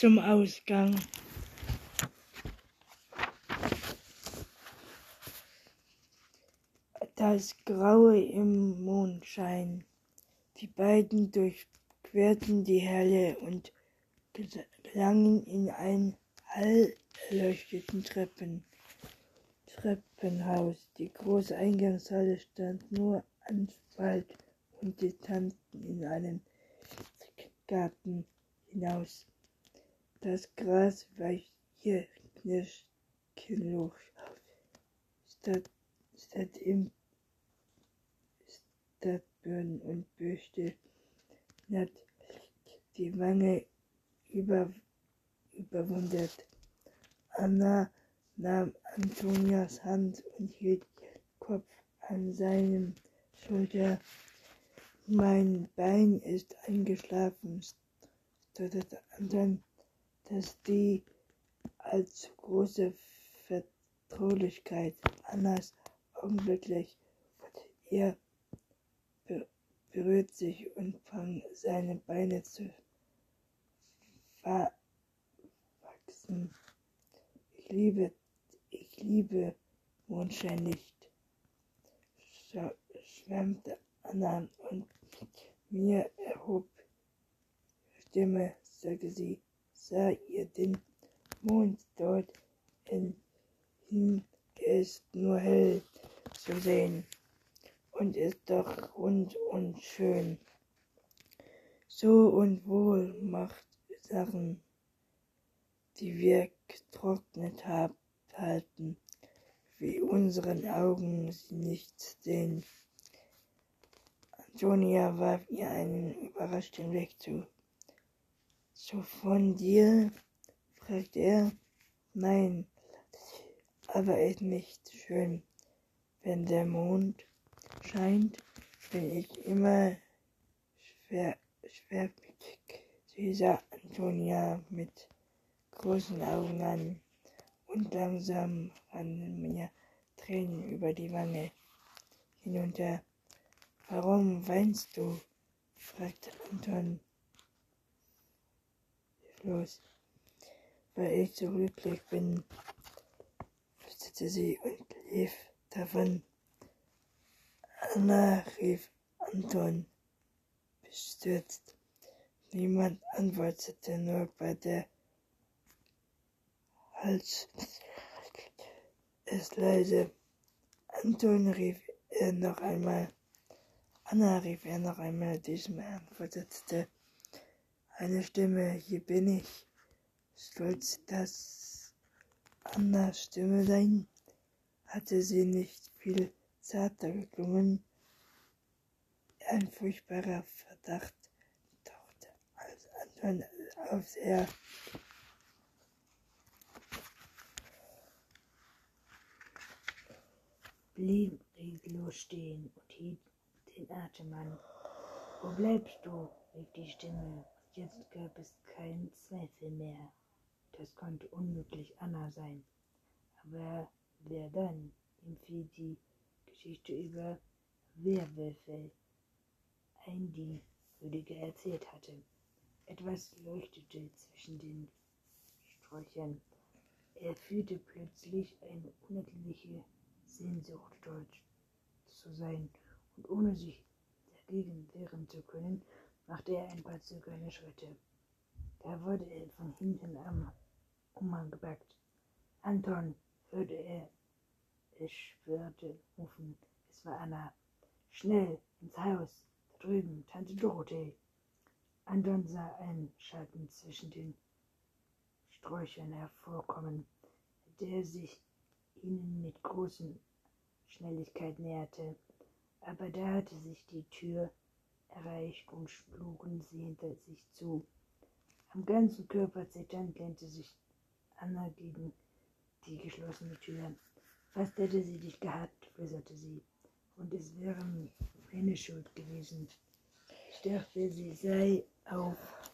zum Ausgang. Das Graue im Mondschein. Die beiden durchquerten die Halle und gelangen in ein hell erleuchteten Treppen, Treppenhaus. Die große Eingangshalle stand nur Asphalt und die tanzten in einen Garten hinaus. Das Gras weicht hier knirschlos statt, statt im Stadtbirnen und Büchte hat die Wange über, überwundert. Anna nahm Antonias Hand und hielt ihren Kopf an seinem Schulter. Mein Bein ist eingeschlafen, stotterte Anton, dass die allzu große Vertraulichkeit Annas augenblicklich ihr berührt sich und fangt seine Beine zu verwachsen. Ich liebe, ich liebe Mondscheinlicht, schwärmte Anna und mir erhob Stimme, sagte sie, sah ihr den Mond dort in hin, er ist nur hell zu sehen und ist doch rund und schön. So und wohl macht Sachen, die wir getrocknet halten, wie unseren Augen sie nicht sehen. Antonia warf ihr einen überraschten Blick zu. So von dir? fragte er. Nein, aber ist nicht schön, wenn der Mond scheint, bin ich immer schwer, schwermütig. Sie sah Antonia mit großen Augen an und langsam rannen mir Tränen über die Wange hinunter. Warum weinst du? fragte Anton. Los, weil ich so glücklich bin, flüsterte sie und lief davon. Anna rief Anton bestürzt. Niemand antwortete, nur bei der Hals ist leise. Anton rief er noch einmal. Anna rief er noch einmal, diesmal antwortete eine Stimme, hier bin ich. Stolz, dass Annas Stimme sein, hatte sie nicht viel zarter geklungen. Ein furchtbarer Verdacht tauchte als Anton auf er. blieb reglos stehen und hielt den Atem an. Wo bleibst du? rief die Stimme. Jetzt gab es keinen Zweifel mehr. Das konnte unmöglich Anna sein. Aber wer dann? Ihm fiel die Geschichte über Werwölfe ein, die Rüdiger erzählt hatte. Etwas leuchtete zwischen den Sträuchern. Er fühlte plötzlich eine unerklärliche Sehnsucht, dort zu sein, und ohne sich dagegen wehren zu können, machte er ein paar zögernde Schritte. Da wurde er von hinten am Umhang gepackt. Anton, hörte er es schwörte rufen. Es war Anna. Schnell ins Haus. Da drüben, Tante Dorothee. Anton sah einen Schatten zwischen den Sträuchern hervorkommen, der sich ihnen mit großer Schnelligkeit näherte. Aber da hatte sich die Tür erreicht und schlugen sie hinter sich zu. Am ganzen Körper zitternd lehnte sich Anna gegen die geschlossene Tür. Fast hätte sie dich gehabt, flüsterte sie, und es wäre meine Schuld gewesen. Ich dachte, sie sei auf